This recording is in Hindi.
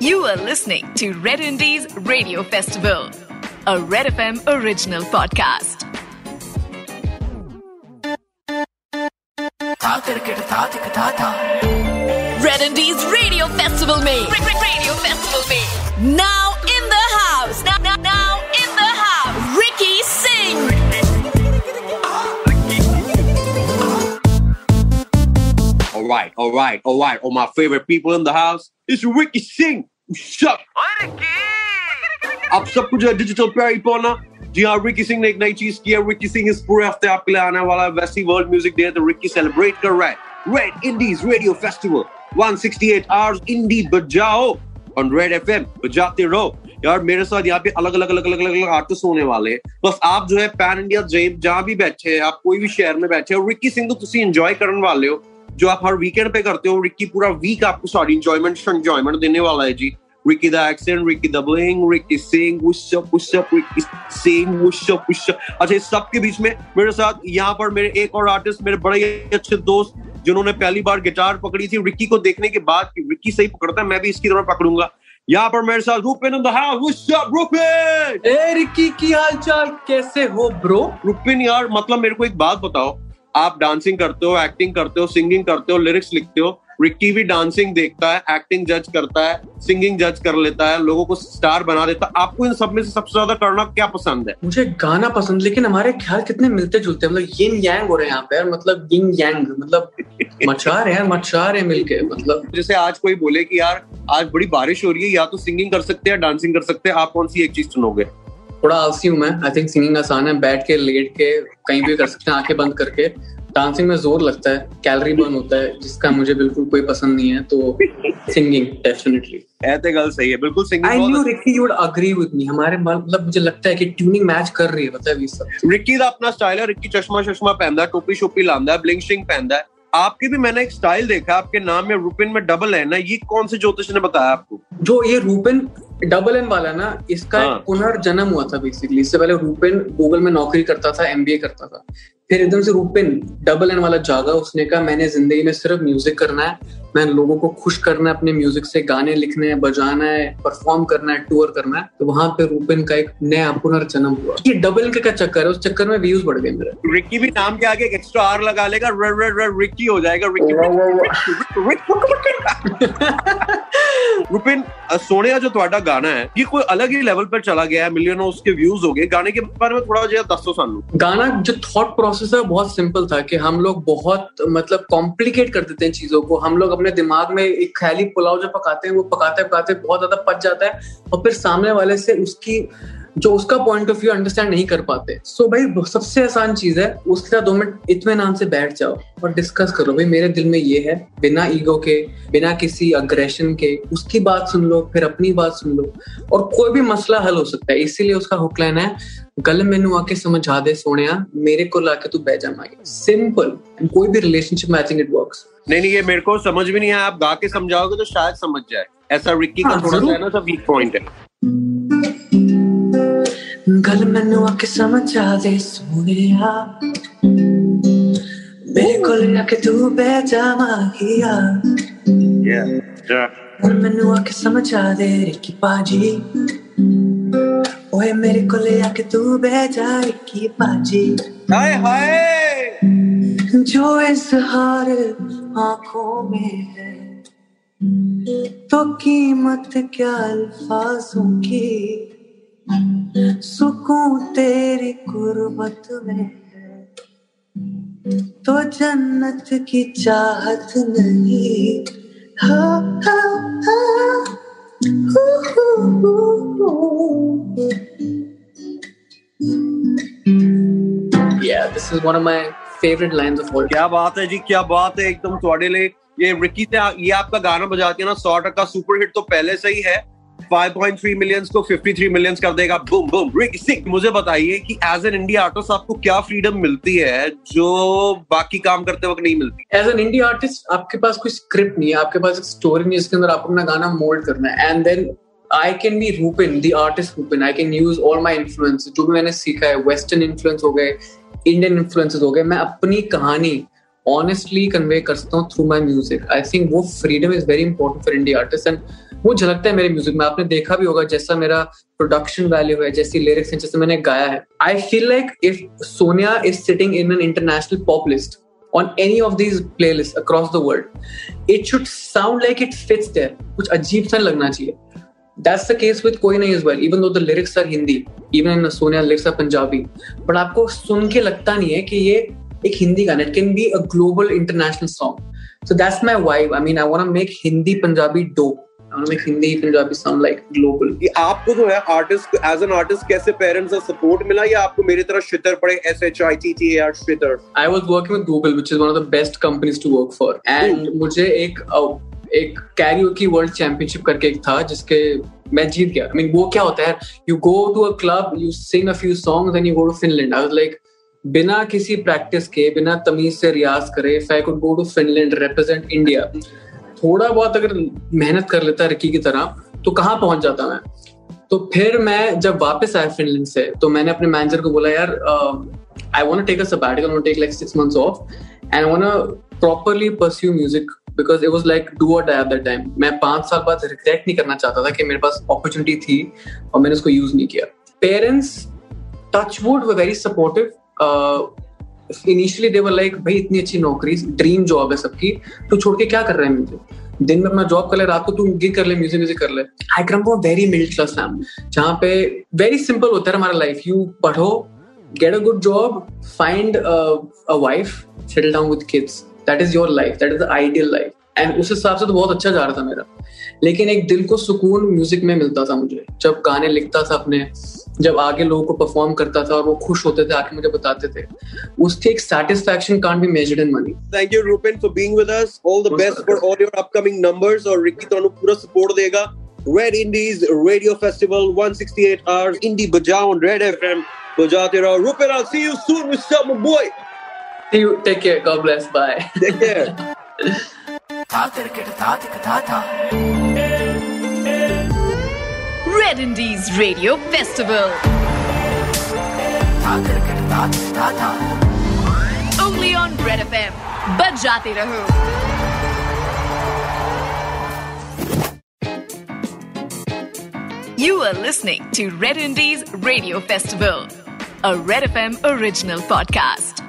You are listening to Red Indies Radio Festival, a Red FM original podcast. Red Indies Radio Festival में Radio Festival में Now in the house Now, now, now in the house Ricky Singh All right, all right, all right. All my favorite people in the house. It's Ricky Singh. आप सब कुछ डिजिटल प्यारी पौना जी हाँ रिकी सिंह ने एक नई चीज़ की है रिकी सिंह इस पूरे हफ़्ते आपके लिए आने वाला है वैसी वर्ल्ड म्यूज़िक डे तो रिकी सेलिब्रेट कर रहा है Red Indies Radio Festival 168 hours indie बजाओ ऑन रेड एफएम बजाते रहो यार मेरे साथ यहाँ पे अलग अलग अलग अलग अलग अलग आर्टिस्ट होने वाले हैं बस आप जो है पैन इंडिया जहाँ भी बैठे हैं आप कोई भी शहर में बैठे हो रिकी सिंह तो तुम एंजॉय करने वाले हो जो आप हर वीकेंड पे करते हो रिक्की पूरा वीक आपको सारी इंजॉयमेंट एंजॉयमेंट देने वाला है जी। Ricky the accent, Ricky the bling, Ricky sing, what's up, what's up, Ricky sing, what's up, what's up. अच्छा इस सब के बीच में मेरे साथ यहाँ पर मेरे एक और आर्टिस्ट मेरे बड़े अच्छे दोस्त जिन्होंने पहली बार गिटार पकड़ी थी रिक्की को देखने के बाद कि रिकी सही पकड़ता है मैं भी इसकी तरह पकड़ूँगा। यहाँ पर मेरे साथ Rupin in the house Rupin A Ricky की हालचाल कैसे हो ब्रो रूपिन यार मतलब मेरे को एक बात बताओ आप डांसिंग करते हो एक्टिंग करते हो सिंगिंग करते हो लिरिक्स लिखते हो रिक्की भी डांसिंग देखता है एक्टिंग जज करता है सिंगिंग जज कर लेता है लोगों को स्टार बना देता है। आपको इन सब में से सबसे ज़्यादा करना क्या पसंद है? मुझे गाना पसंद लेकिन हमारे ख्याल कितने मिलते जुलते हैं। मतलब यिन यांग हो रहे हैं यहाँ पे मतलब यिन यांग मतलब मचा रहे हैं मचा रहे हैं मिलके मतलब। जैसे आज कोई बोले कि यार आज बड़ी बारिश हो रही है या तो सिंगिंग कर सकते हैं डांसिंग कर सकते हैं। आप कौन सी एक चीज़ चुनोगे थोड़ा आलसी हूँ मैं। आई थिंक सिंगिंग आसान है। बैठ के लेट के कहीं भी कर सकते हैं आँखें बंद करके। डांसिंग में ज़ोर लगता है। कैलोरी बर्न होता है जिसका मुझे बिल्कुल कोई पसंद नहीं है तो सिंगिंग डेफिनेटली ऐसे गल सही है। बिल्कुल I singing new Ricky you would agree with me हमारे मतलब मुझे लगता है कि ट्यूनिंग मैच कर रही है पता है ये सब। रिक्की का अपना स्टाइल है। रिक्की चश्मा चश्मा पहनता है टोपी शोपी लांदा है ब्लिंग पहनता है। आपके भी मैंने एक स्टाइल देखा आपके नाम में रूपिन में डबल है ना ये कौन से ज्योतिष ने बताया आपको? जो ये रूपिन डबल एन वाला ना इसका हाँ। पुनर्जन्म हुआ था बेसिकली इससे पहले रूपेन गूगल में नौकरी करता था एमबीए करता था। फिर एकदम से रूपेन डबल एन वाला जागा उसने कहा मैंने ज़िंदगी में सिर्फ़ म्यूज़िक करना है। मैं लोगों को खुश करना है अपने म्यूज़िक से गाने लिखने हैं बजाना है परफॉर्म करना है टूर करना है। तो वहाँ पे रूपिन का एक नया पुनर्जन्म हुआ। ये डबल का क्या चक्कर है उस चक्कर में व्यूज़ बढ़ गए मेरे। रिक्की भी नाम के आगे एक एक्स्ट्रा आर लगा लेगा र, र, र, रिक्की हो जाएगा रिक्की रुपिन अ, सोनिया जो ਤੁਹਾਡਾ गाना है ये कोई अलग ही लेवल पर चला गया है मिलियनों उसके व्यूज हो गए गाने के बारे में थोड़ा जिया दसो सानू गाना जो थॉट प्रोसेस है बहुत सिंपल था कि हम लोग बहुत मतलब कॉम्प्लिकेट कर देते हैं चीजों को हम लोग अपने दिमाग में एक ख्याली पुलाव जो पकाते हैं वो पकाते पकाते बहुत ज्यादा पच जाता है और फिर सामने वाले से उसकी जो उसका पॉइंट ऑफ़ व्यू अंडरस्टैंड नहीं कर पाते। सो so भाई सबसे आसान चीज़ है उसके साथ दो मिनट इत्मीनान से बैठ जाओ और डिस्कस करो। भाई मेरे दिल में ये है बिना ईगो के बिना किसी अग्रेशन के उसकी बात सुन लो फिर अपनी बात सुन लो और कोई भी मसला हल हो सकता है। इसीलिए उसका हुक लाइन है गल मैनू आके समझा दे सोने मेरे को लाके तू बह जा माई सिंपल कोई भी रिलेशनशिप में आई थिंक इट वर्क्स नहीं नहीं ये मेरे को समझ भी नहीं आया। आप गा के समझाओगे तो शायद समझ जाए। ऐसा रिक्की का हाँ, थोड़ा सा है ना सा वीक पॉइंट है। गल मैनू आके समझा दे सोनिया। मेरे को लाके तू बह जा माहिया। गल मैनू आके समझा दे रिकी पाजी। ओए मेरे को ले आके तू बह जा रिकी पाजी। हाय हाय। जो इजहार आँखों में है तो कीमत क्या अल्फाजों की। सुकून तेरी कुर्बत में तो जन्नत की चाहत नहीं। Yeah, this is one of my favorite lines of all क्या बात है जी क्या बात है। एकदम थोड़े लिए ये रिकी ये आपका गाना बजाती है ना सौ टक्का सुपर हिट तो पहले से ही है। 5.3 मिलियंस को 53 मिलियंस कर देगा। बूम बूम सिंह मुझे बताइए कि एज एन इंडिया आर्टिस्ट आपको क्या फ्रीडम मिलती है जो बाकी काम करते वक्त नहीं मिलती? एज एन इंडिया आर्टिस्ट आपके पास कोई स्क्रिप्ट नहीं है, आपके पास एक स्टोरी नहीं है इसके अंदर आपको अपना गाना मोल्ड करना है। And then I can be Rupin the artist Rupin I can use all my influence जो भी मैंने सीखा है वेस्टर्न इन्फ्लुएंस हो गए इंडियन इन्फ्लुएंसेस हो गए, मैं अपनी कहानी ऑनेस्टली कन्वे कर सकता हूँ through my music I think वो freedom is very important for India artist and वो झलकता है मेरे म्यूज़िक में आपने देखा भी होगा जैसा मेरा प्रोडक्शन वैल्यू है जैसी लिरिक्स हैं जैसे मैंने गाया है I feel like if Sonia is sitting in an international pop list on any of these playlists across the world, it should sound like it fits there. कुछ अजीब सा लगना चाहिए That's the case with Koi Nahi as well. Even though the lyrics are Hindi, even in Sonia lyrics are Punjabi, but आपको सुन के लगता नहीं है कि ये एक हिंदी गाना it can be a global international song. So that's my vibe. I mean, I want to make Hindi Punjabi dope. I want to make Hindi Punjabi sound like global. ये आपको जो है आर्टिस्ट एज एन आर्टिस्ट कैसे पेरेंट्स का सपोर्ट मिला या आपको मेरी तरह शितर पड़े S H I T T R शितर I was working with Google, which is one of the best companies to work for. And मुझे एक एक कैरियोकी वर्ल्ड चैंपियनशिप करके एक था जिसके मैं जीत गया आई मीन वो क्या होता है you go to a club you sing a few songs and you go to Finland I was like बिना किसी प्रैक्टिस के, बिना तमीज से रियाज करे I could go to Finland represent India थोड़ा बहुत अगर मेहनत कर लेता रिकी की तरह तो कहाँ पहुँच जाता मैं? तो फिर मैं जब वापस आया फिनलैंड से तो मैंने अपने मैनेजर को बोला, यार I want take a sabbatical take like six months off and I want properly pursue music because it was like do die at that time मैं पाँच साल बाद रिग्रेट नहीं करना चाहता था कि मेरे पास अपॉर्चुनिटी थी, और मैंने उसको यूज़ नहीं किया। Parents touch would very supportive initially they were like भाई, इतनी अच्छी नौकरी ड्रीम जॉब है सबकी। तो छोड़ के क्या कर रहे हैं म्यूज़िक दिन में अपना जॉब कर ले, रात को तू गिग कर ले म्यूज़िक म्यूज़िक कर ले. I come from very middle class family जहाँ पे वेरी सिंपल होता है हमारा लाइफ यू पढ़ो get a good job find wife settle down with kids that is your life that is the ideal life and उस हिसाब से तो बहुत अच्छा जा रहा था मेरा लेकिन एक दिल को सुकून म्यूजिक में मिलता था मुझे जब गाने लिखता था अपने जब आगे लोगों को परफॉर्म करता था और वो खुश होते थे आके मुझे बताते थे उसकी एक satisfaction can't be measured in money thank you Rupen for being with us all the best for all your upcoming numbers और रिकी ਤੁਹਾਨੂੰ पूरा सपोर्ट देगा Red Indies radio festival 168 hours indie बजाओ on Red FM बजाते रहो Rupen I'll see you soon with some boy See you. Take care. God bless. Bye. Take care. Red Indies Radio Festival. Only on Red FM. Bajate Raho. You are listening to Red Indies Radio Festival, a Red FM original podcast.